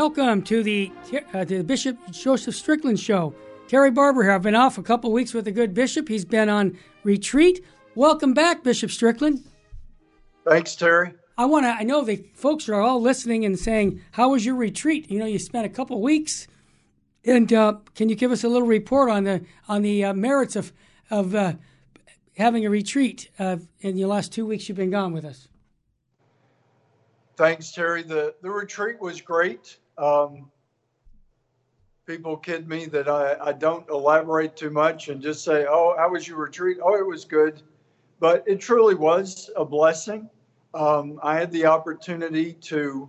Welcome to the, uh, the Bishop Joseph Strickland Show. Terry Barber here. I've been off a couple weeks with the good bishop. He's been on retreat. Welcome back, Bishop Strickland. Thanks, Terry. I want to. I know the folks are all listening and saying, "How was your retreat?" You know, you spent a couple weeks, and uh, can you give us a little report on the on the uh, merits of of uh, having a retreat uh, in the last two weeks you've been gone with us? Thanks, Terry. The the retreat was great. Um, people kid me that I, I don't elaborate too much and just say, "Oh, how was your retreat?" Oh, it was good, but it truly was a blessing. Um, I had the opportunity to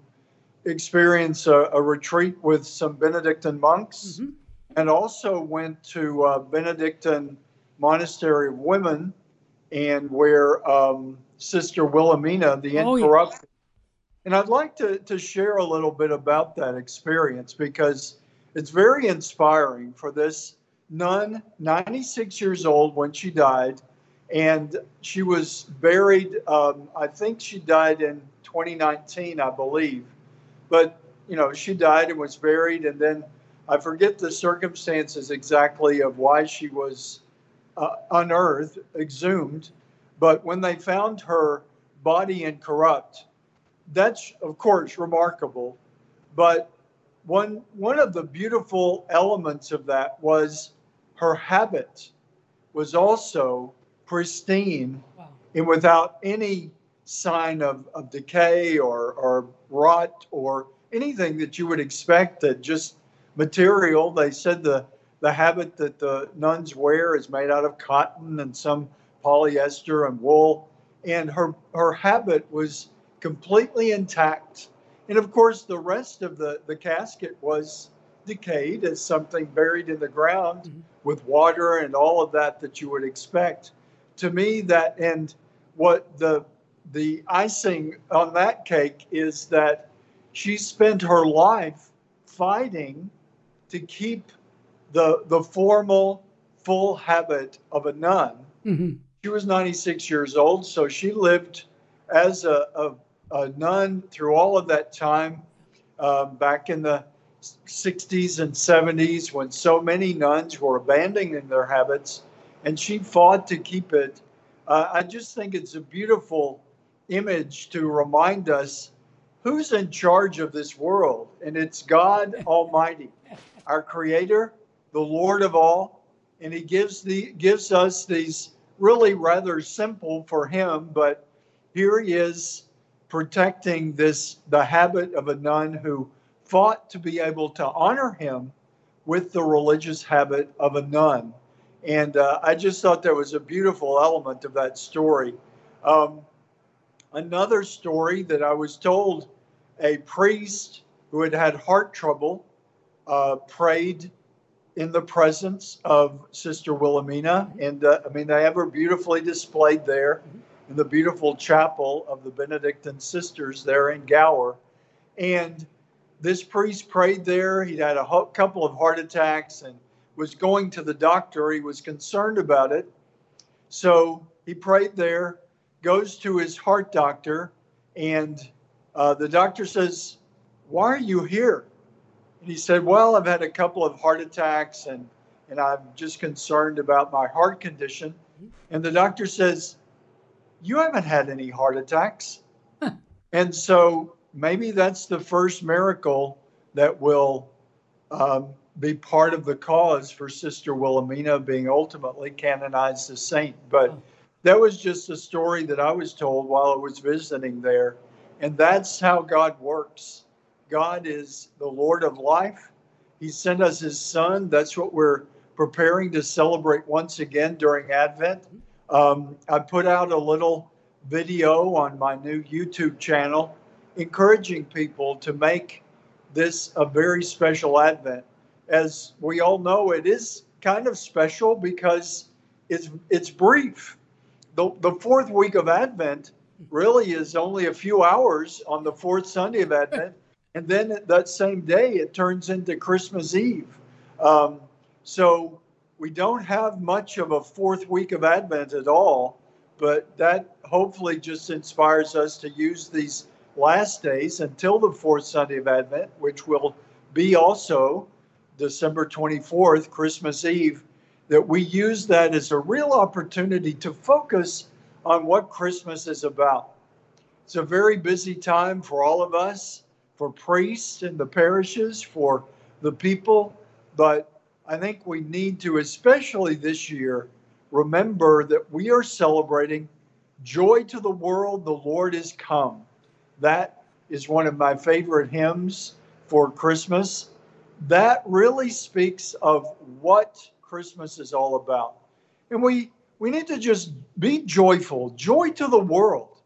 experience a, a retreat with some Benedictine monks, mm-hmm. and also went to uh, Benedictine monastery of women, and where um, Sister Wilhelmina, the oh, incorruptible and I'd like to, to share a little bit about that experience because it's very inspiring for this nun, 96 years old when she died. And she was buried, um, I think she died in 2019, I believe. But, you know, she died and was buried. And then I forget the circumstances exactly of why she was uh, unearthed, exhumed. But when they found her body incorrupt, that's of course remarkable, but one one of the beautiful elements of that was her habit was also pristine wow. and without any sign of, of decay or, or rot or anything that you would expect that just material. They said the the habit that the nuns wear is made out of cotton and some polyester and wool. And her her habit was completely intact. And of course, the rest of the, the casket was decayed as something buried in the ground mm-hmm. with water and all of that that you would expect. To me, that and what the the icing on that cake is that she spent her life fighting to keep the the formal full habit of a nun. Mm-hmm. She was 96 years old, so she lived as a, a a nun through all of that time, um, back in the 60s and 70s, when so many nuns were abandoning their habits, and she fought to keep it. Uh, I just think it's a beautiful image to remind us who's in charge of this world, and it's God Almighty, our Creator, the Lord of all, and He gives the gives us these really rather simple for Him, but here He is protecting this the habit of a nun who fought to be able to honor him with the religious habit of a nun. And uh, I just thought there was a beautiful element of that story. Um, another story that I was told a priest who had had heart trouble uh, prayed in the presence of Sister Wilhelmina. And uh, I mean, they have her beautifully displayed there in the beautiful chapel of the Benedictine sisters there in Gower. And this priest prayed there. He'd had a ho- couple of heart attacks and was going to the doctor. He was concerned about it. So he prayed there, goes to his heart doctor, and uh, the doctor says, Why are you here? And he said, Well, I've had a couple of heart attacks and, and I'm just concerned about my heart condition. And the doctor says, you haven't had any heart attacks. and so maybe that's the first miracle that will um, be part of the cause for Sister Wilhelmina being ultimately canonized as saint. But that was just a story that I was told while I was visiting there. And that's how God works. God is the Lord of life. He sent us his son. That's what we're preparing to celebrate once again during Advent. Um, I put out a little video on my new YouTube channel encouraging people to make this a very special Advent. As we all know, it is kind of special because it's it's brief. The, the fourth week of Advent really is only a few hours on the fourth Sunday of Advent, and then that same day it turns into Christmas Eve. Um, so we don't have much of a fourth week of Advent at all, but that hopefully just inspires us to use these last days until the fourth Sunday of Advent, which will be also December 24th, Christmas Eve, that we use that as a real opportunity to focus on what Christmas is about. It's a very busy time for all of us, for priests in the parishes, for the people, but I think we need to, especially this year, remember that we are celebrating Joy to the World, the Lord is come. That is one of my favorite hymns for Christmas. That really speaks of what Christmas is all about. And we we need to just be joyful. Joy to the world.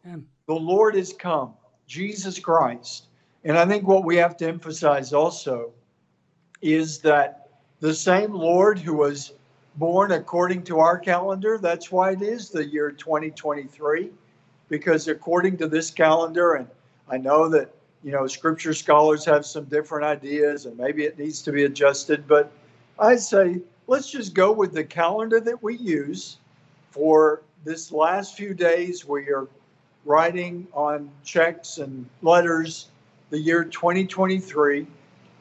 The Lord is come, Jesus Christ. And I think what we have to emphasize also is that the same Lord who was born according to our calendar, that's why it is the year 2023, because according to this calendar, and I know that, you know, scripture scholars have some different ideas and maybe it needs to be adjusted, but I say let's just go with the calendar that we use for this last few days. We are writing on checks and letters the year 2023.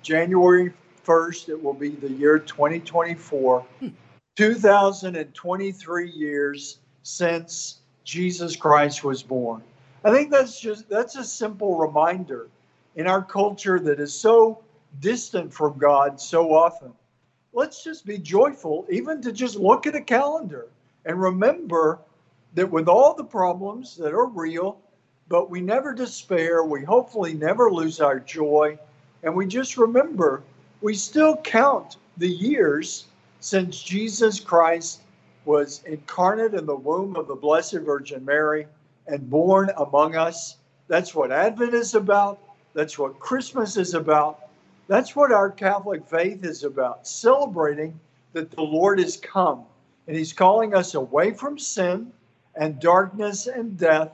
January 1st, it will be the year 2024. Hmm. 2023 years since Jesus Christ was born. I think that's just that's a simple reminder in our culture that is so distant from God so often. Let's just be joyful even to just look at a calendar and remember that with all the problems that are real, but we never despair, we hopefully never lose our joy, and we just remember we still count the years since Jesus Christ was incarnate in the womb of the Blessed Virgin Mary and born among us. That's what Advent is about. That's what Christmas is about. That's what our Catholic faith is about, celebrating that the Lord is come and he's calling us away from sin and darkness and death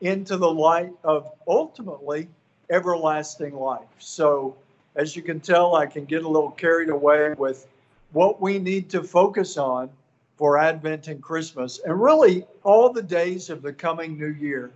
into the light of ultimately everlasting life. So, as you can tell, I can get a little carried away with what we need to focus on for Advent and Christmas, and really all the days of the coming new year.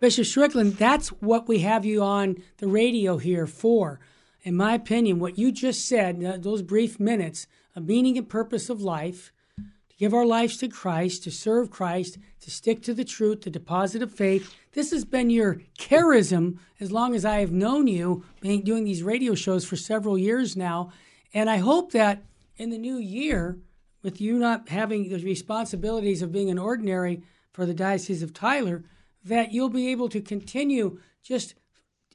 Bishop Strickland, that's what we have you on the radio here for. In my opinion, what you just said, uh, those brief minutes, a meaning and purpose of life, to give our lives to Christ, to serve Christ, to stick to the truth, the deposit of faith. This has been your charism as long as I have known you, doing these radio shows for several years now. And I hope that in the new year, with you not having the responsibilities of being an ordinary for the Diocese of Tyler, that you'll be able to continue just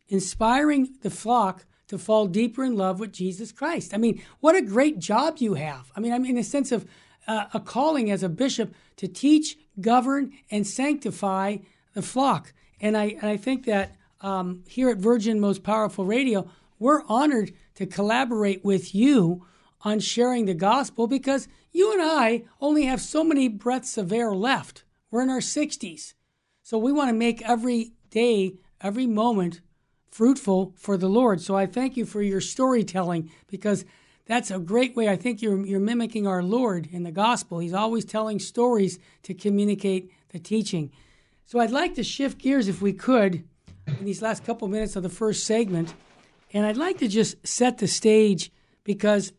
inspiring the flock to fall deeper in love with Jesus Christ. I mean, what a great job you have. I mean, I'm in a sense of uh, a calling as a bishop to teach, govern, and sanctify the flock. And I, and I think that um, here at Virgin Most Powerful Radio, we're honored to collaborate with you on sharing the gospel because you and I only have so many breaths of air left. We're in our 60s. So we want to make every day, every moment fruitful for the Lord. So I thank you for your storytelling because that's a great way. I think you're, you're mimicking our Lord in the gospel. He's always telling stories to communicate the teaching. So I'd like to shift gears if we could in these last couple minutes of the first segment and I'd like to just set the stage because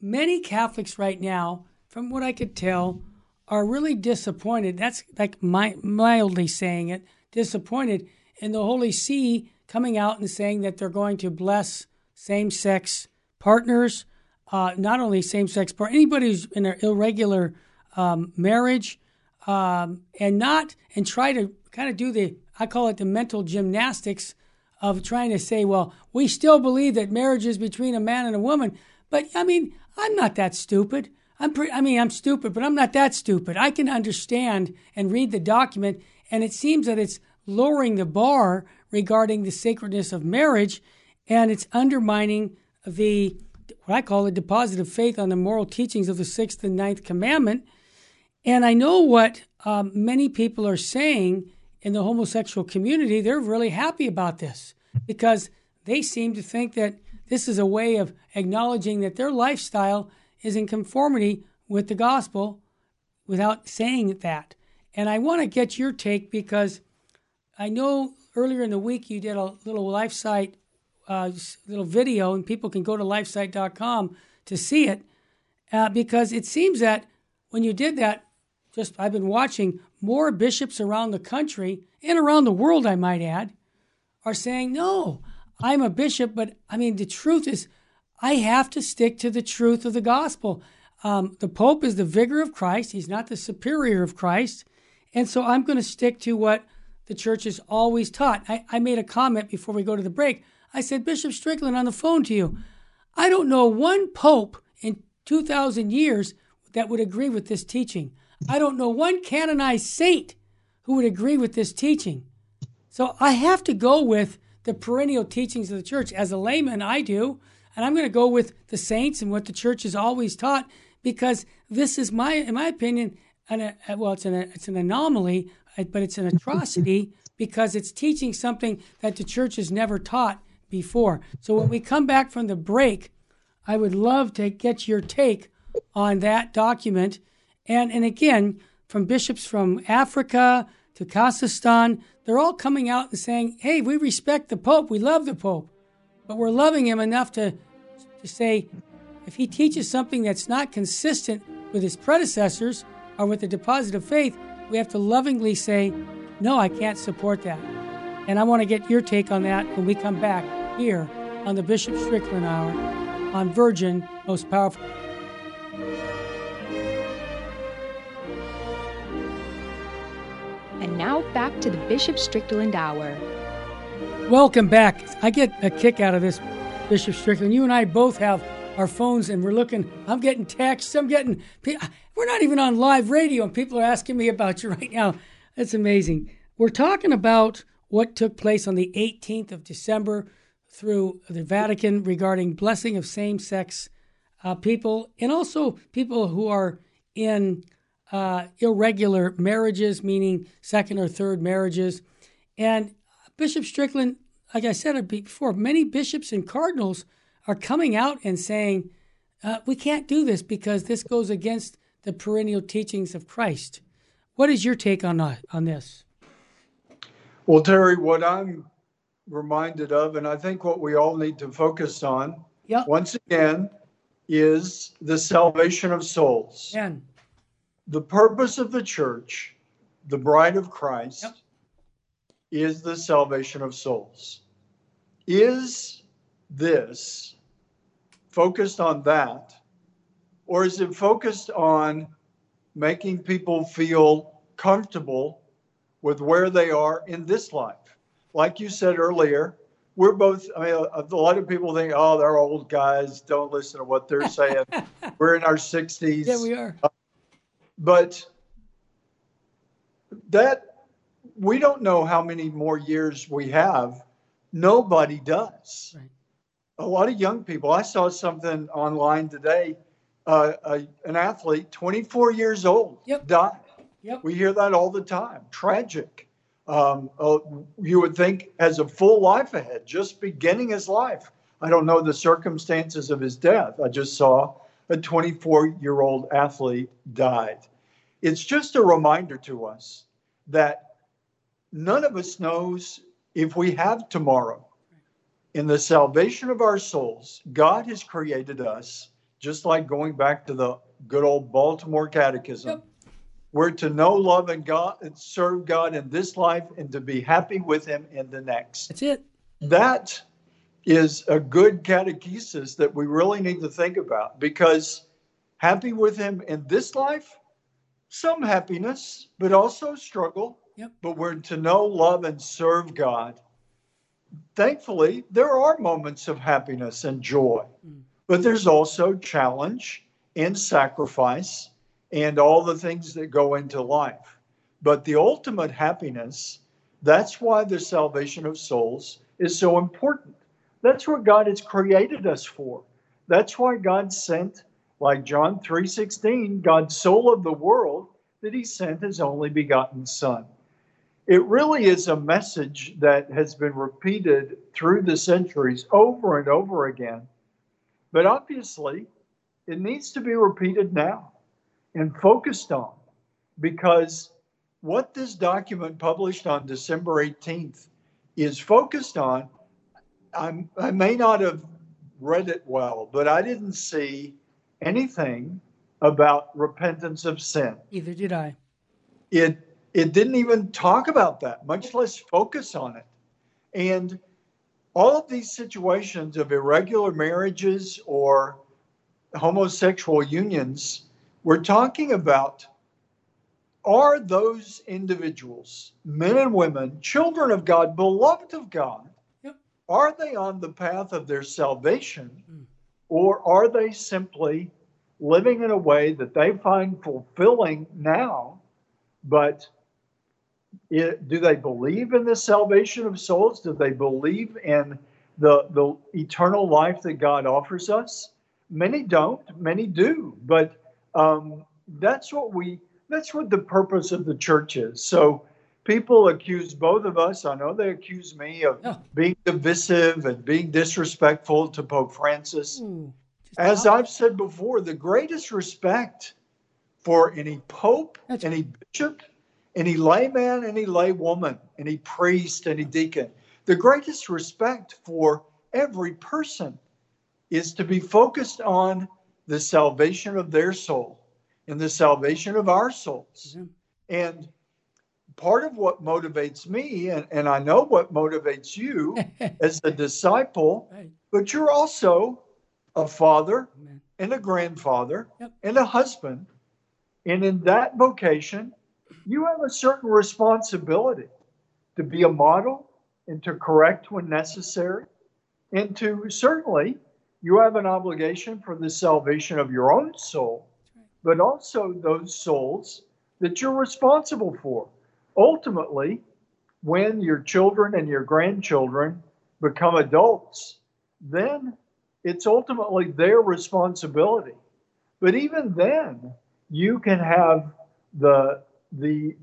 many Catholics right now, from what I could tell, are really disappointed. That's like my, mildly saying it, disappointed in the Holy See coming out and saying that they're going to bless same sex partners, uh, not only same sex partners, anybody who's in an irregular um, marriage, um, and not, and try to kind of do the, I call it the mental gymnastics of trying to say, well, we still believe that marriage is between a man and a woman. But I mean, I'm not that stupid. I'm pre- I mean, I'm stupid, but I'm not that stupid. I can understand and read the document, and it seems that it's lowering the bar regarding the sacredness of marriage, and it's undermining the what I call the deposit of faith on the moral teachings of the sixth and ninth commandment. And I know what um, many people are saying in the homosexual community, they're really happy about this because they seem to think that this is a way of acknowledging that their lifestyle is in conformity with the gospel without saying that. And I want to get your take because I know earlier in the week you did a little LifeSite uh, little video, and people can go to lifesite.com to see it uh, because it seems that when you did that, just I've been watching more bishops around the country and around the world, I might add, are saying, no, I'm a bishop, but I mean, the truth is, I have to stick to the truth of the gospel. Um, the Pope is the vicar of Christ, he's not the superior of Christ. And so I'm going to stick to what the church has always taught. I, I made a comment before we go to the break. I said, Bishop Strickland, on the phone to you, I don't know one pope in 2,000 years that would agree with this teaching. I don't know one canonized saint who would agree with this teaching. So I have to go with the perennial teachings of the church. As a layman, I do. And I'm going to go with the saints and what the church has always taught because this is my, in my opinion, an, well, it's an, it's an anomaly, but it's an atrocity because it's teaching something that the church has never taught before. So when we come back from the break, I would love to get your take on that document. And, and again, from bishops from Africa to Kazakhstan, they're all coming out and saying, hey, we respect the Pope, we love the Pope, but we're loving him enough to, to say, if he teaches something that's not consistent with his predecessors or with the deposit of faith, we have to lovingly say, no, I can't support that. And I want to get your take on that when we come back here on the Bishop Strickland Hour on Virgin Most Powerful. Now back to the Bishop Strickland Hour. Welcome back. I get a kick out of this, Bishop Strickland. You and I both have our phones and we're looking. I'm getting texts. I'm getting. We're not even on live radio and people are asking me about you right now. That's amazing. We're talking about what took place on the 18th of December through the Vatican regarding blessing of same sex uh, people and also people who are in uh, irregular marriages, meaning second or third marriages. And Bishop Strickland, like I said before, many bishops and cardinals are coming out and saying, uh, we can't do this because this goes against the perennial teachings of Christ. What is your take on, uh, on this? Well, Terry, what I'm reminded of, and I think what we all need to focus on yep. once again is the salvation of souls. The purpose of the church, the bride of Christ, yep. is the salvation of souls. Is this focused on that, or is it focused on making people feel comfortable with where they are in this life? like you said earlier, we're both, I mean, a, lot of people think, oh, they're old guys, don't listen to what they're saying. we're in our 60s. Yeah, we are. Uh, but that, we don't know how many more years we have. Nobody does. Right. A lot of young people, I saw something online today. Uh, a, an athlete, 24 years old, yep. died. Yep. We hear that all the time. Tragic um, uh, you would think has a full life ahead, just beginning his life. I don't know the circumstances of his death. I just saw a 24 year old athlete died. It's just a reminder to us that none of us knows if we have tomorrow. In the salvation of our souls, God has created us, just like going back to the good old Baltimore Catechism. Yep we're to know, love, and God and serve God in this life and to be happy with Him in the next. That's it. That is a good catechesis that we really need to think about because happy with Him in this life, some happiness, but also struggle. Yep. But we're to know, love, and serve God. Thankfully, there are moments of happiness and joy, mm. but there's also challenge and sacrifice and all the things that go into life. But the ultimate happiness, that's why the salvation of souls is so important. That's what God has created us for. That's why God sent, like John 3:16, God so loved the world that he sent his only begotten son. It really is a message that has been repeated through the centuries over and over again. But obviously, it needs to be repeated now and focused on because what this document published on December 18th is focused on. I'm, I may not have read it well, but I didn't see anything about repentance of sin. Either did I. It it didn't even talk about that, much less focus on it. And all of these situations of irregular marriages or homosexual unions, we're talking about are those individuals, men and women, children of God, beloved of God, Yep. are they on the path of their salvation Mm. Or are they simply living in a way that they find fulfilling now, but it, do they believe in the salvation of souls? Do they believe in the, the eternal life that God offers us? Many don't, many do, but um, that's what we that's what the purpose of the church is. So people accuse both of us. I know they accuse me of Yeah. being divisive and being disrespectful to Pope Francis. Just As I've said before, the greatest respect for any pope, That's any bishop, any layman, any laywoman, any priest, any deacon, the greatest respect for every person is to be focused on the salvation of their soul and the salvation of our souls. Mhm. And part of what motivates me, and, and I know what motivates you as a disciple, Right. but you're also a father Amen. and a grandfather Yep. and a husband. And in that vocation, you have a certain responsibility to be a model and to correct when necessary. And to certainly, you have an obligation for the salvation of your own soul, but also those souls that you're responsible for. Ultimately, when your children and your grandchildren become adults, then it's ultimately their responsibility. But even then, you can have the the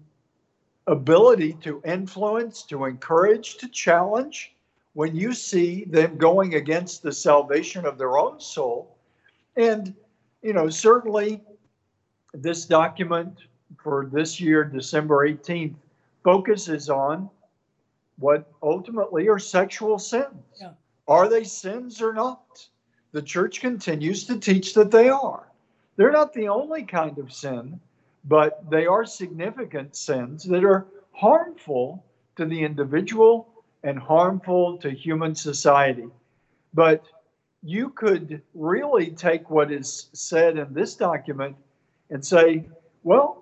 ability to influence, to encourage, to challenge when you see them going against the salvation of their own soul. And you know, certainly this document for this year, December 18th, focuses on what ultimately are sexual sins. Yeah. Are they sins or not? The church continues to teach that they are. They're not the only kind of sin, but they are significant sins that are harmful to the individual and harmful to human society. But you could really take what is said in this document and say, well,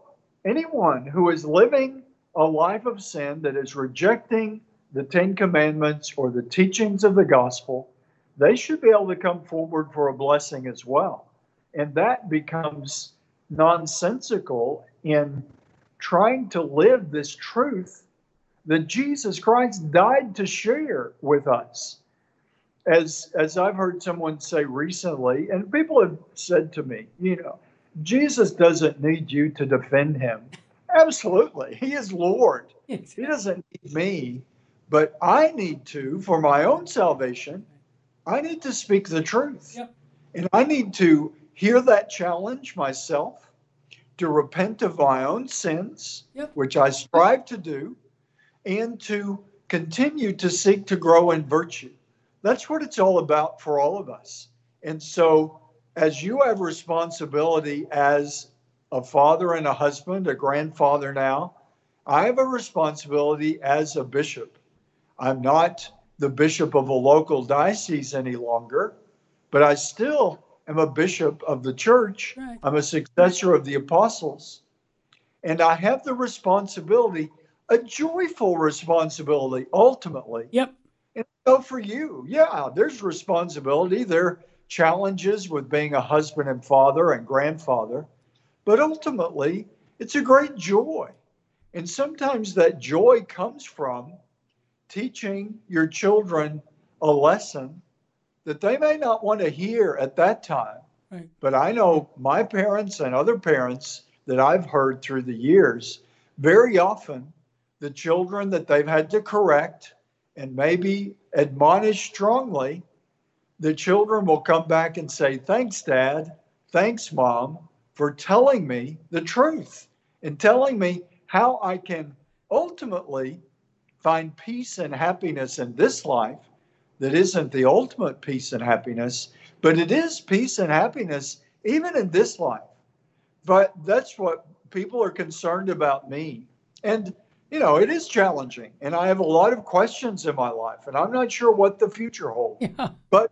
anyone who is living a life of sin that is rejecting the Ten Commandments or the teachings of the gospel, they should be able to come forward for a blessing as well. And that becomes nonsensical in trying to live this truth that Jesus Christ died to share with us. As, as I've heard someone say recently, and people have said to me, you know, Jesus doesn't need you to defend him. Absolutely. He is Lord. He doesn't need me, but I need to, for my own salvation, I need to speak the truth. Yep. And I need to hear that challenge myself, to repent of my own sins, Yep. which I strive to do, and to continue to seek to grow in virtue. That's what it's all about for all of us. And so, as you have responsibility as a father and a husband, a grandfather now, I have a responsibility as a bishop. I'm not the bishop of a local diocese any longer, but I still am a bishop of the church. Right. I'm a successor of the apostles. And I have the responsibility, a joyful responsibility, ultimately. Yep. And so for you, yeah, there's responsibility. There challenges with being a husband and father and grandfather. But ultimately, it's a great joy. And sometimes that joy comes from teaching your children a lesson that they may not want to hear at that time. Right. But I know my parents and other parents that I've heard through the years, very often the children that they've had to correct and maybe admonish strongly, the children will come back and say, Thanks, Dad. Thanks, Mom, for telling me the truth and telling me how I can ultimately find peace and happiness in this life that isn't the ultimate peace and happiness, but it is peace and happiness even in this life. But that's what people are concerned about me. And, you know, it is challenging. And I have a lot of questions in my life, and I'm not sure what the future holds. Yeah. But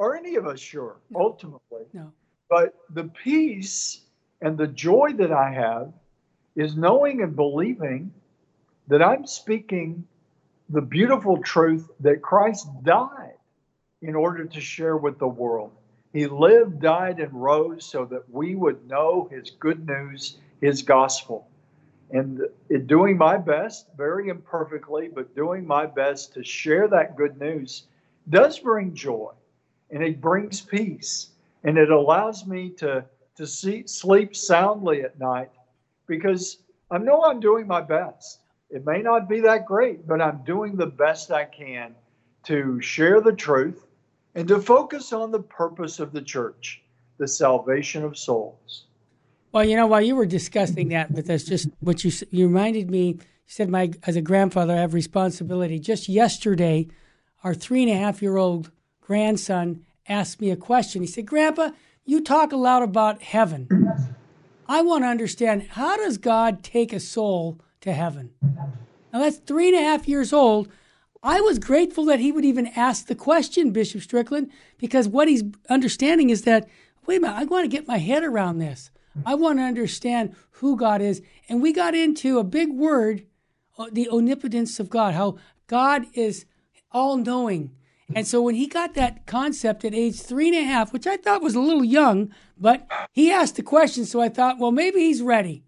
are any of us sure, no. ultimately? No. But the peace and the joy that I have is knowing and believing that I'm speaking the beautiful truth that Christ died in order to share with the world. He lived, died, and rose so that we would know his good news, his gospel. And doing my best, very imperfectly, but doing my best to share that good news does bring joy and it brings peace and it allows me to, to see, sleep soundly at night because I know I'm doing my best. It may not be that great, but I'm doing the best I can to share the truth and to focus on the purpose of the church, the salvation of souls. Well, you know, while you were discussing that with us, just what you you reminded me. You said, "My as a grandfather, I have responsibility." Just yesterday, our three and a half year old grandson asked me a question. He said, "Grandpa, you talk a lot about heaven. I want to understand how does God take a soul to heaven?" Now that's three and a half years old. I was grateful that he would even ask the question, Bishop Strickland, because what he's understanding is that, wait a minute, I want to get my head around this. I want to understand who God is. And we got into a big word, uh, the omnipotence of God, how God is all knowing. And so when he got that concept at age three and a half, which I thought was a little young, but he asked the question, so I thought, well, maybe he's ready.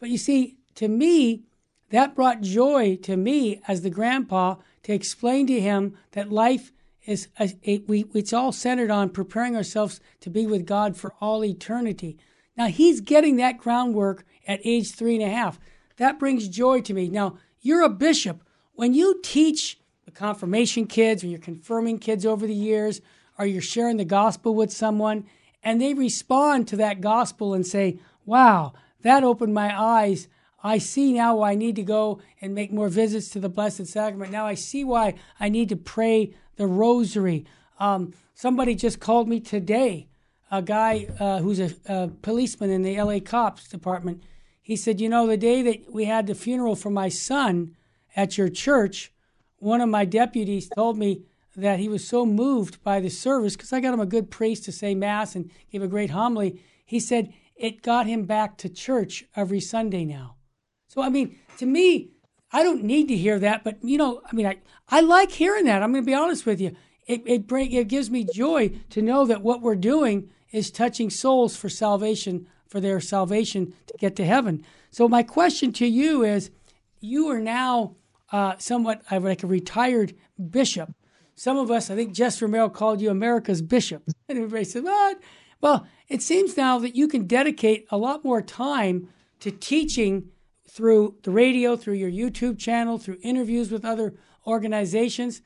But you see, to me, that brought joy to me as the grandpa to explain to him that life is a, we, it's all centered on preparing ourselves to be with God for all eternity. Now he's getting that groundwork at age three and a half. That brings joy to me. Now you're a bishop. When you teach the confirmation kids, or you're confirming kids over the years, or you're sharing the gospel with someone, and they respond to that gospel and say, "Wow, that opened my eyes I see now why I need to go and make more visits to the Blessed Sacrament. Now I see why I need to pray the Rosary. Um, somebody just called me today, a guy uh, who's a, a, policeman in the LA Cops Department. He said, You know, the day that we had the funeral for my son at your church, one of my deputies told me that he was so moved by the service because I got him a good priest to say Mass and gave a great homily. He said it got him back to church every Sunday now. So, I mean, to me, I don't need to hear that, but you know, I mean, I, I like hearing that. I'm going to be honest with you. It, it, bring, it gives me joy to know that what we're doing is touching souls for salvation, for their salvation to get to heaven. So, my question to you is you are now uh, somewhat like a retired bishop. Some of us, I think Jess Romero called you America's bishop. And everybody said, what? Well, it seems now that you can dedicate a lot more time to teaching through the radio, through your YouTube channel, through interviews with other organizations,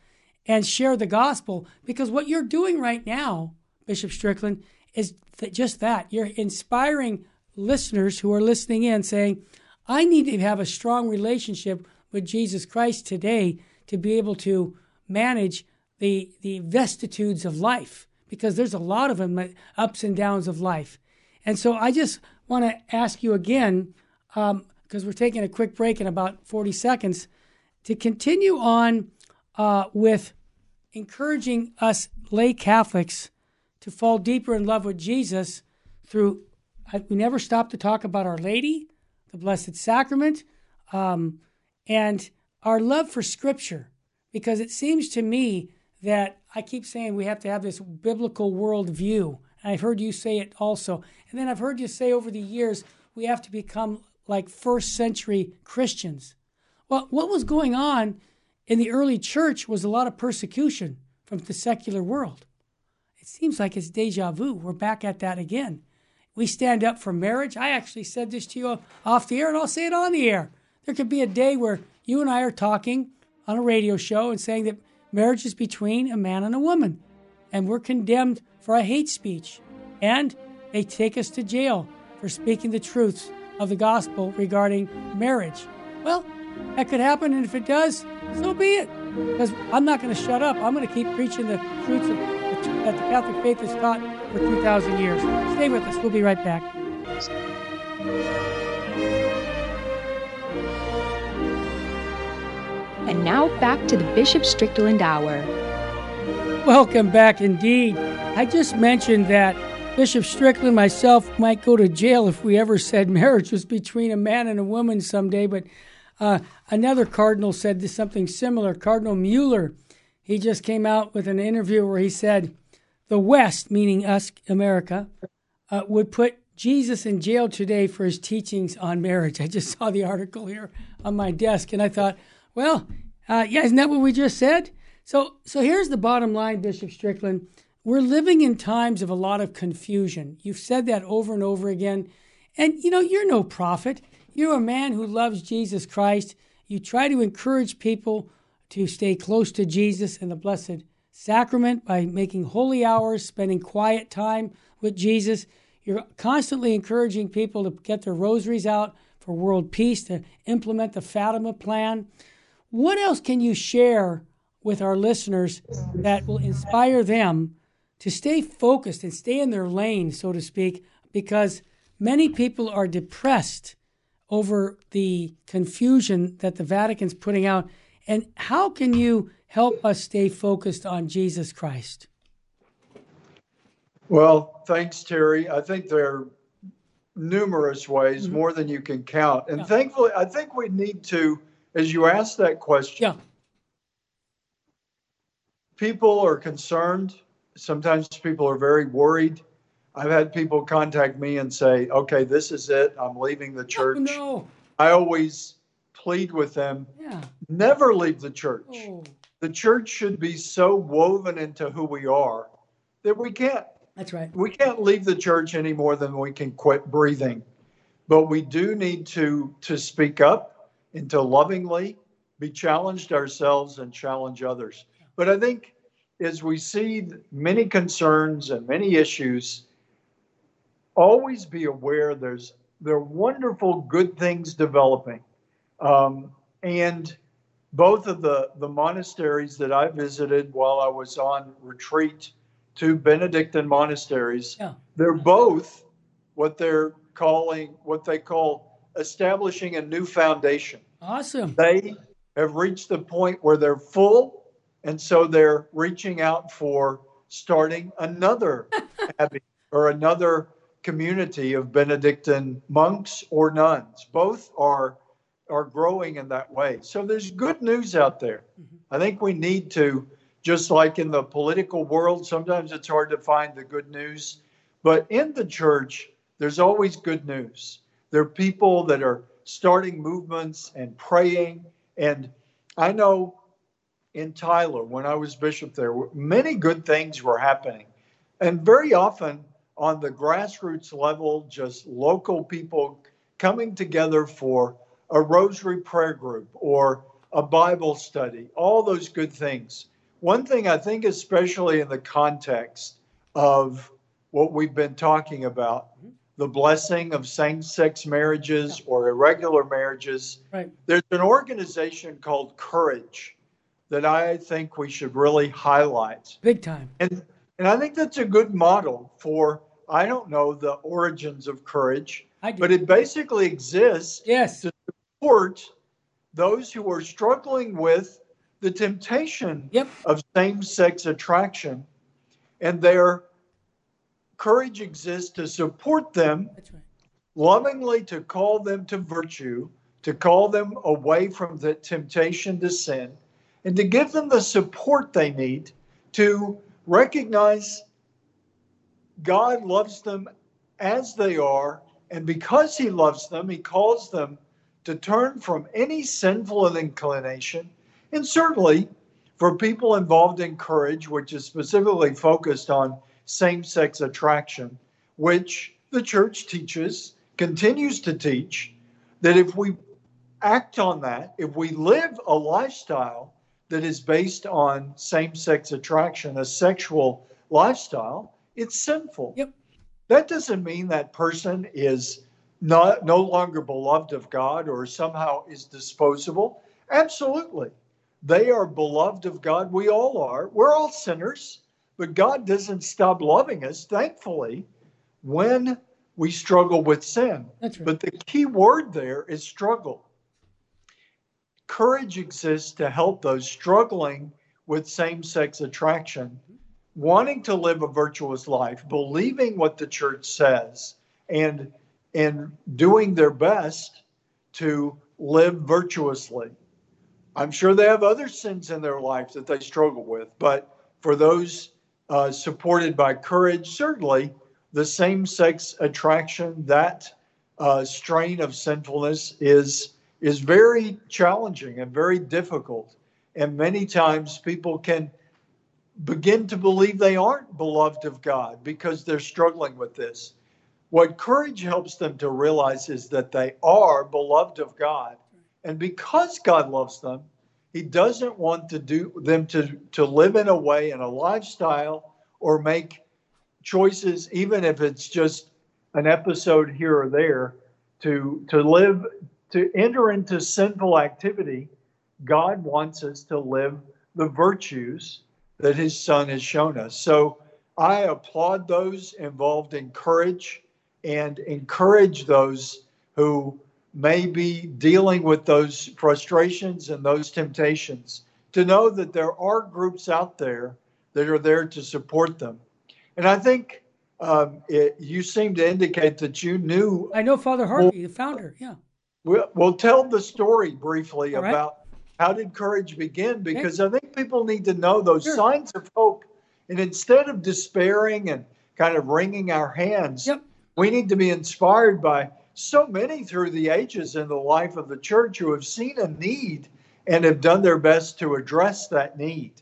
and share the gospel. Because what you're doing right now, Bishop Strickland, is th- just that. You're inspiring listeners who are listening in saying, I need to have a strong relationship with Jesus Christ today to be able to manage the, the vicissitudes of life because there's a lot of them, ups and downs of life. And so I just want to ask you again um, because we're taking a quick break in about 40 seconds, to continue on uh, with encouraging us lay Catholics to fall deeper in love with Jesus through, we never stop to talk about Our Lady, the Blessed Sacrament, um, and our love for Scripture. Because it seems to me that I keep saying we have to have this biblical worldview. And I've heard you say it also. And then I've heard you say over the years we have to become like first century Christians. Well, what was going on in the early church was a lot of persecution from the secular world. It seems like it's deja vu. We're back at that again. We stand up for marriage. I actually said this to you off the air, and I'll say it on the air. There could be a day where you and I are talking on a radio show and saying that marriage is between a man and a woman, and we're condemned for a hate speech, and they take us to jail for speaking the truths of the gospel regarding marriage. Well, that could happen, and if it does, so be it. Because I'm not going to shut up. I'm going to keep preaching the truths that the Catholic faith has taught for 2,000 years. Stay with us. We'll be right back. And now back to the Bishop Strickland Hour. Welcome back indeed. I just mentioned that Bishop Strickland, myself, might go to jail if we ever said marriage was between a man and a woman someday, but uh, another cardinal said something similar. Cardinal Mueller, he just came out with an interview where he said the West, meaning us, America, uh, would put Jesus in jail today for his teachings on marriage. I just saw the article here on my desk, and I thought, well, uh, yeah, isn't that what we just said? So, so here's the bottom line, Bishop Strickland. We're living in times of a lot of confusion. You've said that over and over again. And, you know, you're no prophet. You're a man who loves Jesus Christ. You try to encourage people to stay close to Jesus and the Blessed Sacrament by making holy hours, spending quiet time with Jesus. You're constantly encouraging people to get their rosaries out for world peace, to implement the Fatima plan. What else can you share with our listeners that will inspire them to stay focused and stay in their lane, so to speak, because many people are depressed over the confusion that the Vatican's putting out. And how can you help us stay focused on Jesus Christ? Well, thanks, Terry. I think there are numerous ways, mm-hmm. more than you can count. And yeah. thankfully, I think we need to, as you asked that question, yeah. people are concerned. Sometimes people are very worried. I've had people contact me and say, okay, this is it. I'm leaving the oh, church. Oh, no. I always plead with them yeah. never leave the church. Oh. The church should be so woven into who we are that we can't. That's right. We can't leave the church any more than we can quit breathing. But we do need to to speak up and to lovingly be challenged ourselves and challenge others. But I think as we see many concerns and many issues, always be aware there's there are wonderful good things developing. Um, and both of the, the monasteries that I visited while I was on retreat, two Benedictine monasteries, yeah. they're both what they're calling, what they call establishing a new foundation. Awesome. They have reached the point where they're full, and so they're reaching out for starting another abbey or another community of Benedictine monks or nuns. Both are are growing in that way. So there's good news out there. Mm-hmm. I think we need to, just like in the political world, sometimes it's hard to find the good news, but in the church, there's always good news. There are people that are starting movements and praying. And I know in Tyler, when I was bishop there, many good things were happening. And very often, on the grassroots level, just local people coming together for a rosary prayer group or a Bible study, all those good things. One thing I think, especially in the context of what we've been talking about, the blessing of same sex marriages or irregular marriages, right. there's an organization called Courage that I think we should really highlight. Big time. And, and I think that's a good model for I don't know the origins of courage, but it basically exists yes. to support those who are struggling with the temptation yep. of same sex attraction. And their courage exists to support them, right. lovingly to call them to virtue, to call them away from the temptation to sin, and to give them the support they need to recognize God loves them as they are, and because He loves them, He calls them to turn from any sinful inclination. And certainly for people involved in courage, which is specifically focused on same sex attraction, which the church teaches, continues to teach, that if we act on that, if we live a lifestyle that is based on same sex attraction, a sexual lifestyle, it's sinful. Yep. That doesn't mean that person is not no longer beloved of God or somehow is disposable. Absolutely. they are beloved of God. We all are. We're all sinners, but God doesn't stop loving us, thankfully, when we struggle with sin. Right. But the key word there is struggle. Courage exists to help those struggling with same sex attraction, wanting to live a virtuous life, believing what the church says, and, and doing their best to live virtuously. I'm sure they have other sins in their life that they struggle with, but for those uh, supported by courage, certainly the same sex attraction, that uh, strain of sinfulness is, is very challenging and very difficult. And many times people can begin to believe they aren't beloved of God because they're struggling with this. What courage helps them to realize is that they are beloved of God. And because God loves them, he doesn't want to do them to, to live in a way in a lifestyle or make choices, even if it's just an episode here or there, to to live to enter into sinful activity. God wants us to live the virtues that his son has shown us. So I applaud those involved in courage and encourage those who may be dealing with those frustrations and those temptations to know that there are groups out there that are there to support them. And I think um, it, you seem to indicate that you knew. I know Father Harvey, the founder. Yeah. We'll, we'll tell the story briefly All about right. how did courage begin because okay. I think people need to know those sure. signs of hope. And instead of despairing and kind of wringing our hands, yep. we need to be inspired by so many through the ages in the life of the church who have seen a need and have done their best to address that need.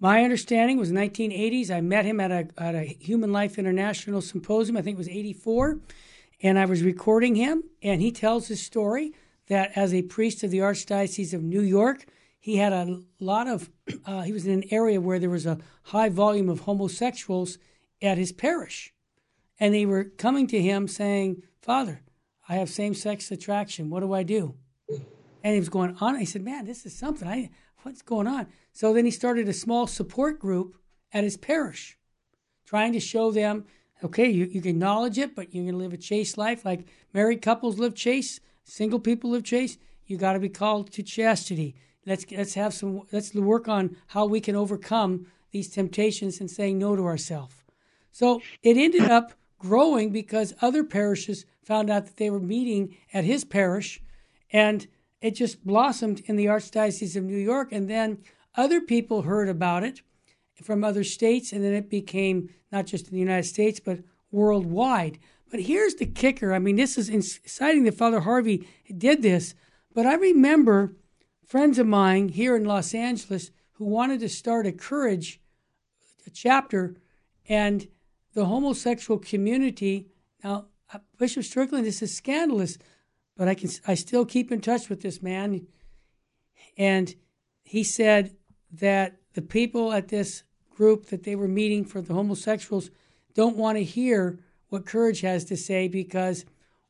My understanding was 1980s. I met him at a, at a Human Life International symposium. I think it was 84. And I was recording him, and he tells his story that as a priest of the Archdiocese of New York, he had a lot of, uh, he was in an area where there was a high volume of homosexuals at his parish. And they were coming to him saying, Father, I have same sex attraction. What do I do? And he was going on. He said, Man, this is something. I what's going on? So then he started a small support group at his parish, trying to show them, okay, you, you can acknowledge it, but you're to live a chaste life. Like married couples live chaste, single people live chaste. You got to be called to chastity. Let's let's have some. Let's work on how we can overcome these temptations and saying no to ourselves. So it ended up growing because other parishes found out that they were meeting at his parish, and it just blossomed in the Archdiocese of New York. And then other people heard about it from other states, and then it became not just in the United States, but worldwide. But here's the kicker I mean, this is exciting that Father Harvey did this, but I remember friends of mine here in Los Angeles who wanted to start a courage a chapter, and the homosexual community. Now, uh, Bishop Strickland, this is scandalous but I can I still keep in touch with this man. And he said that the people at this group that they were meeting for the homosexuals don't want to hear what courage has to say because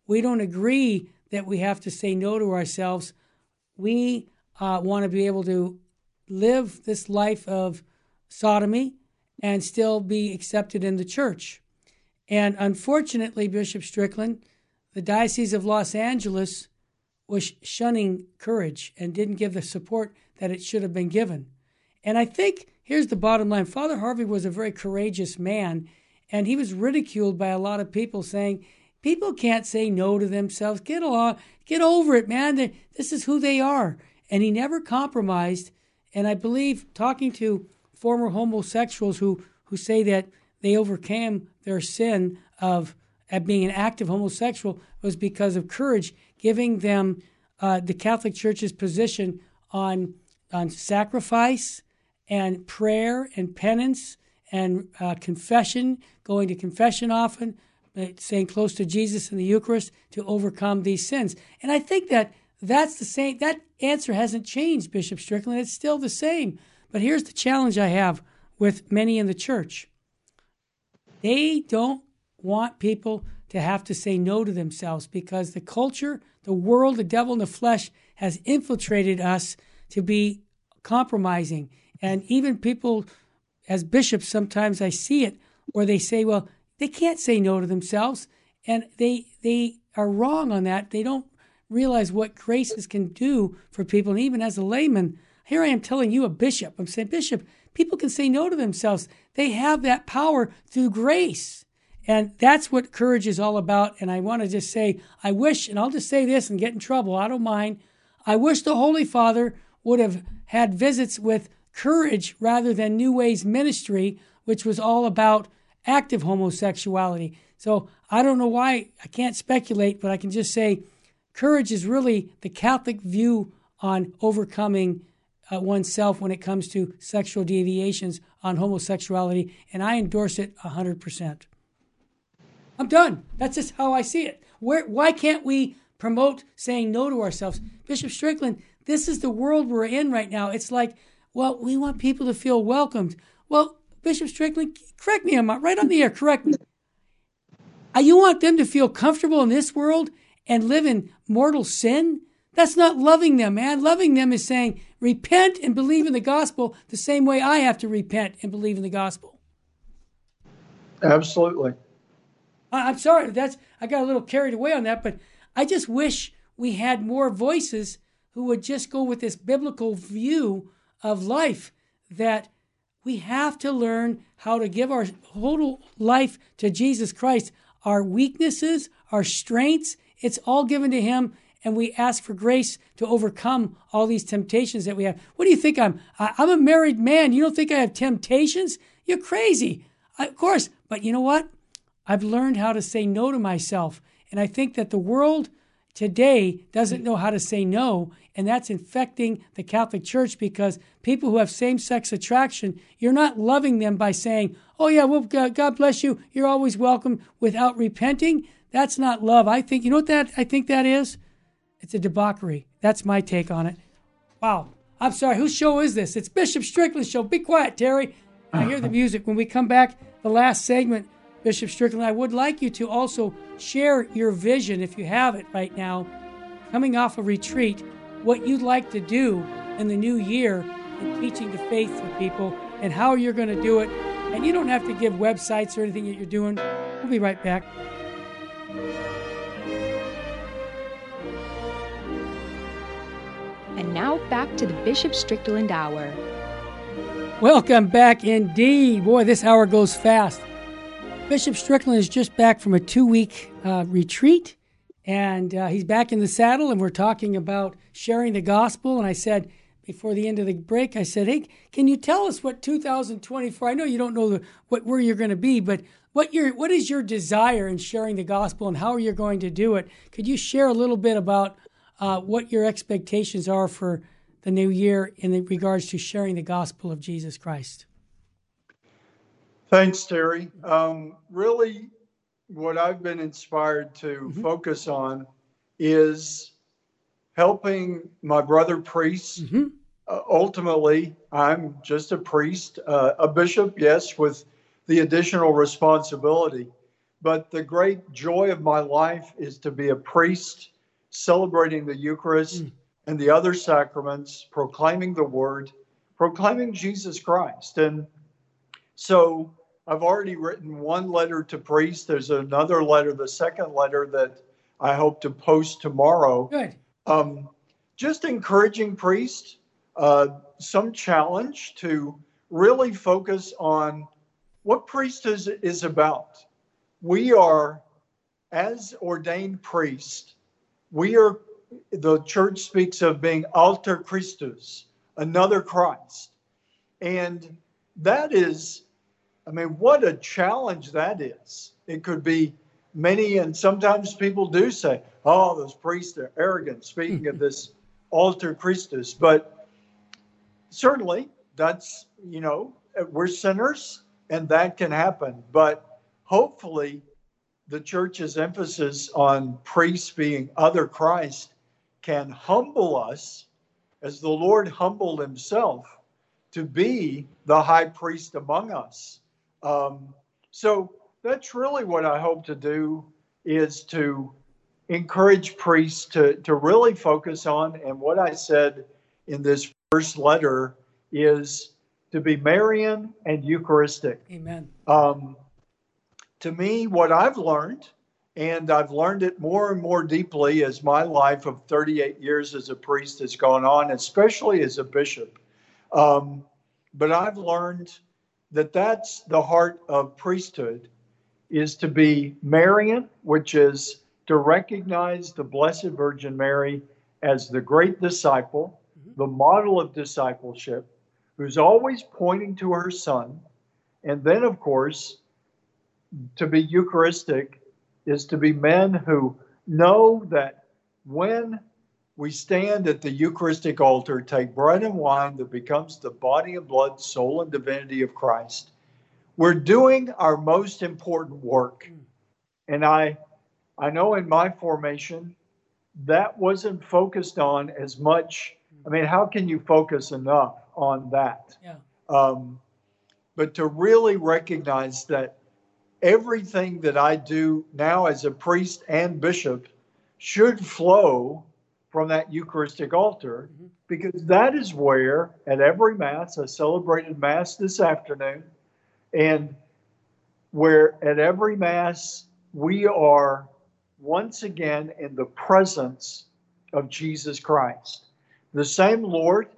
we don't agree that we have to say no to ourselves. We uh, want to be able to live this life of sodomy and still be accepted in the church. And unfortunately, Bishop Strickland, the Diocese of Los Angeles was shunning courage and didn't give the support that it should have been given. And I think here's the bottom line Father Harvey was a very courageous man, and he was ridiculed by a lot of people saying, People can't say no to themselves. Get along, get over it, man. This is who they are. And he never compromised. And I believe talking to former homosexuals who, who say that they overcame their sin of being an active homosexual was because of courage, giving them uh, the Catholic Church's position on on sacrifice and prayer and penance and uh, confession, going to confession often, staying close to Jesus in the Eucharist to overcome these sins. And I think that that's the same. That answer hasn't changed, Bishop Strickland. It's still the same. But here's the challenge I have with many in the church. They don't want people to have to say no to themselves because the culture, the world, the devil, and the flesh has infiltrated us to be compromising. And even people, as bishops, sometimes I see it where they say, well, they can't say no to themselves. And they, they are wrong on that. They don't realize what graces can do for people. And even as a layman, here I am telling you, a bishop, I'm saying, Bishop, people can say no to themselves. They have that power through grace. And that's what courage is all about. And I want to just say, I wish, and I'll just say this and get in trouble, I don't mind. I wish the Holy Father would have had visits with courage rather than New Ways ministry, which was all about active homosexuality. So I don't know why, I can't speculate, but I can just say courage is really the Catholic view on overcoming uh, oneself when it comes to sexual deviations on homosexuality, and I endorse it 100%. I'm done. That's just how I see it. Where, why can't we promote saying no to ourselves? Bishop Strickland, this is the world we're in right now. It's like, well, we want people to feel welcomed. Well, Bishop Strickland, correct me, I'm right on the air, correct me. Uh, you want them to feel comfortable in this world and live in mortal sin? That's not loving them, man. Loving them is saying, repent and believe in the gospel the same way I have to repent and believe in the gospel. Absolutely. I'm sorry, that's I got a little carried away on that, but I just wish we had more voices who would just go with this biblical view of life that we have to learn how to give our whole life to Jesus Christ. Our weaknesses, our strengths, it's all given to Him, and we ask for grace to overcome all these temptations that we have. What do you think I'm? I'm a married man. You don't think I have temptations? You're crazy. Of course, but you know what? I've learned how to say no to myself. And I think that the world today doesn't know how to say no. And that's infecting the Catholic Church because people who have same sex attraction, you're not loving them by saying, oh, yeah, well, God bless you. You're always welcome without repenting. That's not love. I think, you know what that I think that is? It's a debauchery. That's my take on it. Wow. I'm sorry. Whose show is this? It's Bishop Strickland's show. Be quiet, Terry. I hear the music. When we come back, the last segment, Bishop Strickland, I would like you to also share your vision, if you have it right now, coming off a retreat, what you'd like to do in the new year in teaching the faith to people and how you're going to do it. And you don't have to give websites or anything that you're doing. We'll be right back. And now back to the Bishop Strickland Hour. Welcome back indeed. Boy, this hour goes fast. Bishop Strickland is just back from a two week uh, retreat, and uh, he's back in the saddle, and we're talking about sharing the gospel. And I said, before the end of the break, I said, "Hey, can you tell us what 2024? I know you don't know the, what where you're going to be, but what your what is your desire in sharing the gospel, and how are you going to do it? Could you share a little bit about uh, what your expectations are for the new year in regards to sharing the gospel of Jesus Christ?" Thanks, Terry. Um, really, what I've been inspired to Mm-hmm. focus on is helping my brother priests. Mm-hmm. Uh, ultimately, I'm just a priest, uh, a bishop, yes, with the additional responsibility. But the great joy of my life is to be a priest, celebrating the Eucharist Mm. and the other sacraments, proclaiming the word, proclaiming Jesus Christ. And so I've already written one letter to priests. There's another letter, the second letter that I hope to post tomorrow. Good. Um, just encouraging priests, uh, some challenge to really focus on what priesthood is, is about. We are, as ordained priests, we are, the church speaks of being alter Christus, another Christ. And that is, I mean, what a challenge that is. It could be many, and sometimes people do say, oh, those priests are arrogant, speaking of this alter Christus. But certainly, that's, you know, we're sinners and that can happen. But hopefully, the church's emphasis on priests being other Christ can humble us as the Lord humbled himself to be the high priest among us. Um, so that's really what I hope to do is to encourage priests to, to really focus on and what I said in this first letter is to be Marian and Eucharistic. Amen. Um, to me, what I've learned, and I've learned it more and more deeply as my life of 38 years as a priest has gone on, especially as a bishop. Um, but I've learned that that's the heart of priesthood is to be Marian, which is to recognize the Blessed Virgin Mary as the great disciple, the model of discipleship, who's always pointing to her son. And then, of course, to be Eucharistic is to be men who know that when we stand at the Eucharistic altar, take bread and wine that becomes the body and blood, soul, and divinity of Christ. We're doing our most important work. And I I know in my formation that wasn't focused on as much. I mean, how can you focus enough on that? Yeah. Um, but to really recognize that everything that I do now as a priest and bishop should flow from that Eucharistic altar Mm-hmm. because that is where, at every Mass, I celebrated Mass this afternoon, and where at every Mass we are once again in the presence of Jesus Christ. The same Lord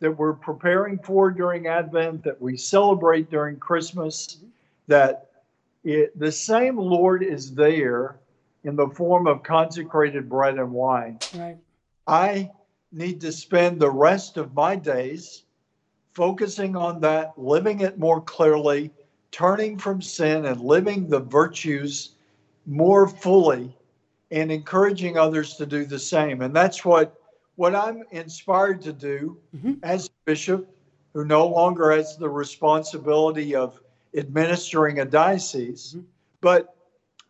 that we're preparing for during Advent, that we celebrate during Christmas, that it, the same Lord is there in the form of consecrated bread and wine. Right. I need to spend the rest of my days focusing on that, living it more clearly, turning from sin and living the virtues more fully and encouraging others to do the same. And that's what what I'm inspired to do Mhm. as bishop who no longer has the responsibility of administering a diocese. Mhm. But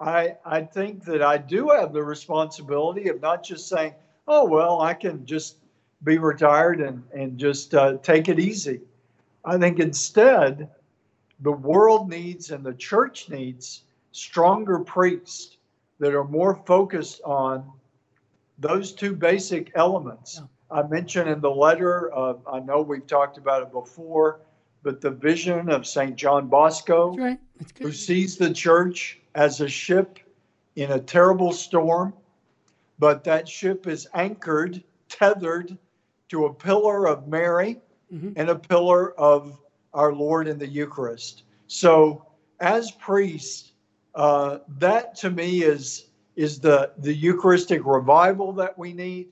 I I think that I do have the responsibility of not just saying, oh well, I can just be retired and and just uh, take it easy. I think instead, the world needs and the church needs stronger priests that are more focused on those two basic elements. I mentioned in the letter, uh, I know we've talked about it before, but the vision of St. John Bosco, right. Who sees the church as a ship in a terrible storm, but that ship is anchored, tethered to a pillar of Mary Mhm. and a pillar of our Lord in the Eucharist. So, as priests, uh, that to me is is the the Eucharistic revival that we need.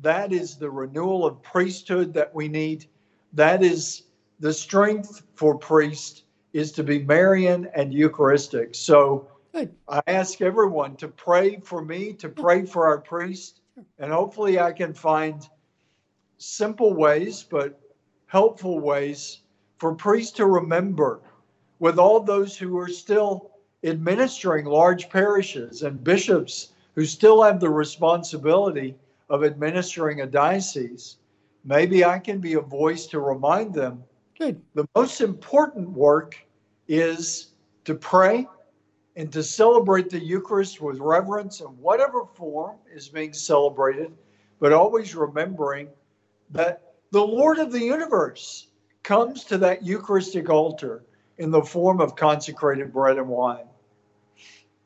That is the renewal of priesthood that we need. That is the strength for priests is to be Marian and Eucharistic. So Good. I ask everyone to pray for me, to pray for our priests, and hopefully I can find simple ways, but helpful ways for priests to remember with all those who are still administering large parishes and bishops who still have the responsibility of administering a diocese. Maybe I can be a voice to remind them Good. the most important work is to pray and to celebrate the Eucharist with reverence in whatever form is being celebrated, but always remembering that the Lord of the universe comes to that Eucharistic altar in the form of consecrated bread and wine.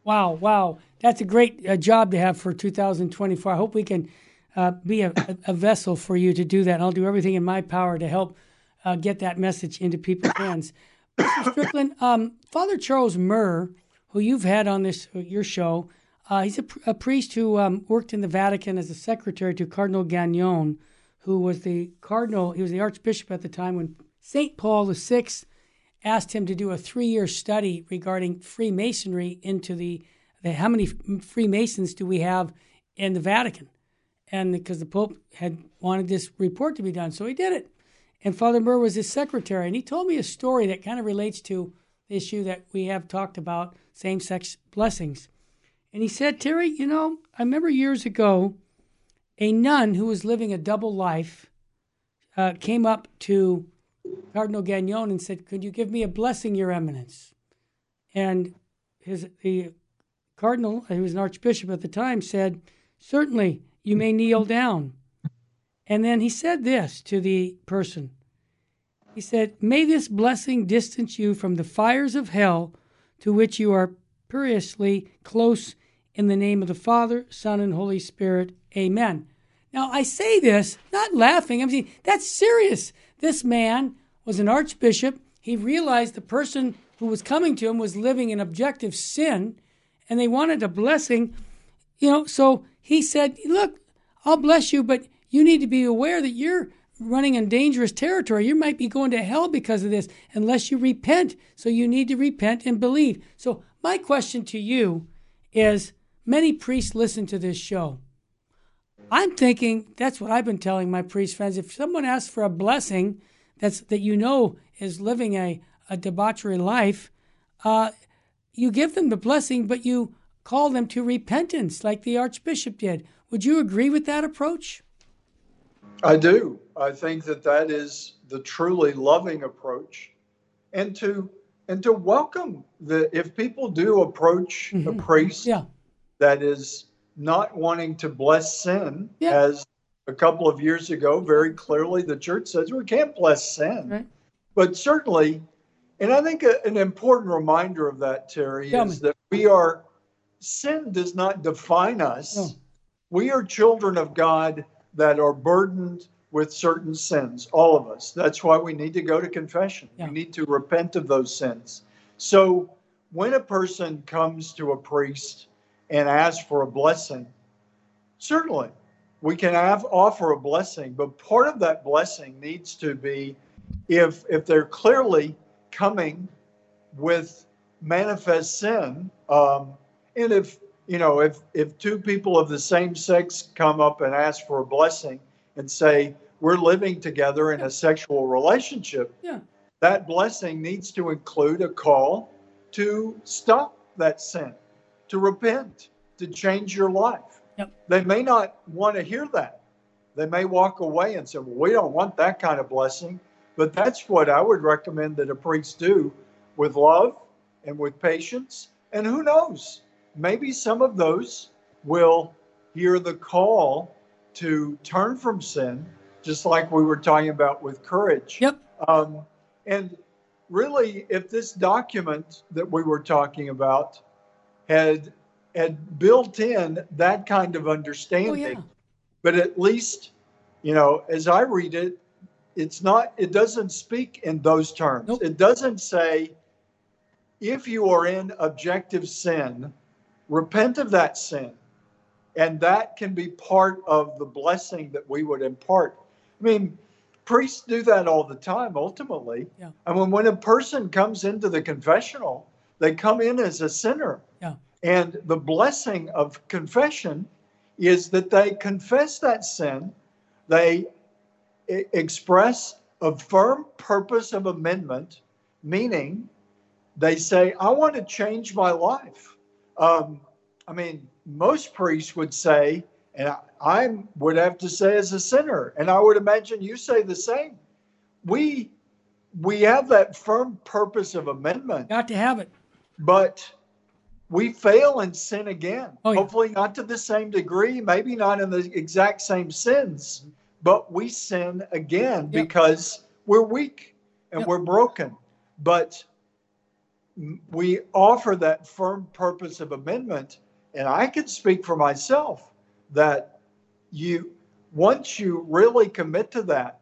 Wow, wow. That's a great uh, job to have for 2024. I hope we can uh, be a, a, vessel for you to do that. And I'll do everything in my power to help uh, get that message into people's hands. Mr. Strickland, um, Father Charles Murr, who you've had on this uh, your show, uh, he's a, a, priest who um, worked in the Vatican as a secretary to Cardinal Gagnon, who was the cardinal. He was the archbishop at the time when Saint Paul VI asked him to do a three-year study regarding Freemasonry into the, the how many Freemasons do we have in the Vatican, and because the Pope had wanted this report to be done, so he did it. And Father Murr was his secretary, and he told me a story that kind of relates to the issue that we have talked about same-sex blessings. And he said, Terry, you know, I remember years ago, a nun who was living a double life uh, came up to Cardinal Gagnon and said, "Could you give me a blessing, Your Eminence?" And his the cardinal, who was an archbishop at the time, said, "Certainly, you may kneel down." And then he said this to the person. He said, May this blessing distance you from the fires of hell to which you are perilously close in the name of the Father, Son, and Holy Spirit. Amen. Now, I say this not laughing. I'm saying that's serious. This man was an archbishop. He realized the person who was coming to him was living in objective sin, and they wanted a blessing. You know, so he said, Look, I'll bless you, but you need to be aware that you're running in dangerous territory. You might be going to hell because of this unless you repent. So you need to repent and believe. So, my question to you is many priests listen to this show. I'm thinking that's what I've been telling my priest friends. If someone asks for a blessing that's that you know is living a, a debauchery life, uh, you give them the blessing, but you call them to repentance, like the Archbishop did. Would you agree with that approach? I do. I think that that is the truly loving approach, and to and to welcome the if people do approach mm-hmm. a priest yeah. that is not wanting to bless sin, yeah. as a couple of years ago, very clearly the church says we can't bless sin. Right. But certainly, and I think a, an important reminder of that, Terry, Tell is me. that we are, sin does not define us. No. We are children of God that are burdened with certain sins, all of us. That's why we need to go to confession. Yeah. We need to repent of those sins. So when a person comes to a priest and asks for a blessing, certainly we can have offer a blessing, but part of that blessing needs to be if if they're clearly coming with manifest sin, um, and if you know if if two people of the same sex come up and ask for a blessing and say we're living together in a sexual relationship, yeah. that blessing needs to include a call to stop that sin, to repent, to change your life. Yep. They may not want to hear that. They may walk away and say, well, we don't want that kind of blessing. But that's what I would recommend that a priest do with love and with patience. And who knows? Maybe some of those will hear the call to turn from sin, just like we were talking about with courage. Yep. Um, and really, if this document that we were talking about had had built in that kind of understanding. Oh, yeah. But at least, you know, as I read it, it's not, it doesn't speak in those terms. Nope. It doesn't say, if you are in objective sin, repent of that sin. And that can be part of the blessing that we would impart. I mean, priests do that all the time, ultimately. Yeah. And when, when a person comes into the confessional, they come in as a sinner. Yeah. And the blessing of confession is that they confess that sin, they express a firm purpose of amendment, meaning they say, I want to change my life. Um, I mean, most priests would say, and I, I would have to say as a sinner, and I would imagine you say the same. We we have that firm purpose of amendment. Got to have it. But we fail and sin again. Oh, yeah. Hopefully, not to the same degree, maybe not in the exact same sins, but we sin again yep. because we're weak and yep. we're broken. But we offer that firm purpose of amendment. And I can speak for myself that you, once you really commit to that,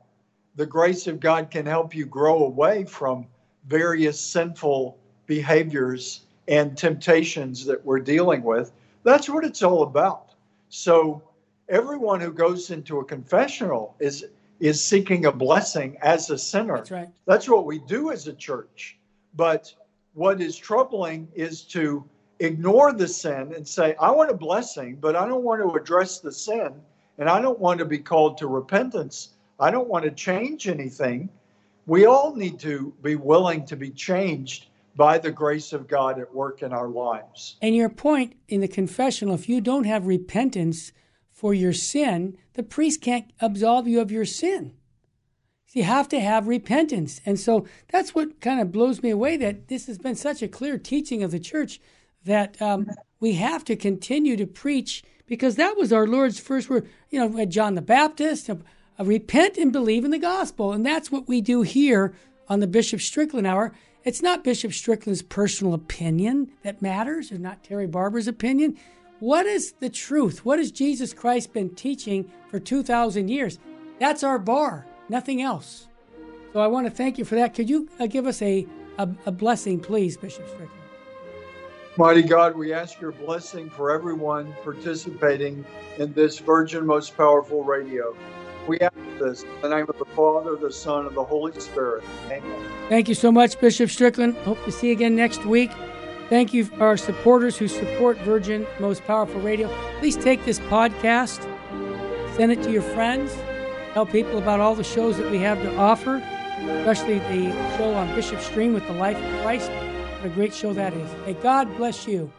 the grace of God can help you grow away from various sinful behaviors and temptations that we're dealing with. That's what it's all about. So everyone who goes into a confessional is is seeking a blessing as a sinner. That's right. That's what we do as a church. But what is troubling is to ignore the sin and say, I want a blessing, but I don't want to address the sin and I don't want to be called to repentance. I don't want to change anything. We all need to be willing to be changed by the grace of God at work in our lives. And your point in the confessional, if you don't have repentance for your sin, the priest can't absolve you of your sin. You have to have repentance. And so that's what kind of blows me away that this has been such a clear teaching of the church that um, we have to continue to preach because that was our Lord's first word. You know, John the Baptist, uh, repent and believe in the gospel. And that's what we do here on the Bishop Strickland Hour. It's not Bishop Strickland's personal opinion that matters, or not Terry Barber's opinion. What is the truth? What has Jesus Christ been teaching for 2,000 years? That's our bar, nothing else. So I want to thank you for that. Could you uh, give us a, a, a blessing, please, Bishop Strickland? Mighty God, we ask your blessing for everyone participating in this Virgin Most Powerful Radio. We ask this in the name of the Father, the Son, and the Holy Spirit. Amen. Thank you so much, Bishop Strickland. Hope to see you again next week. Thank you, our supporters who support Virgin Most Powerful Radio. Please take this podcast, send it to your friends, tell people about all the shows that we have to offer, especially the show on Bishop Stream with the Life of Christ. What a great show that is. May God bless you.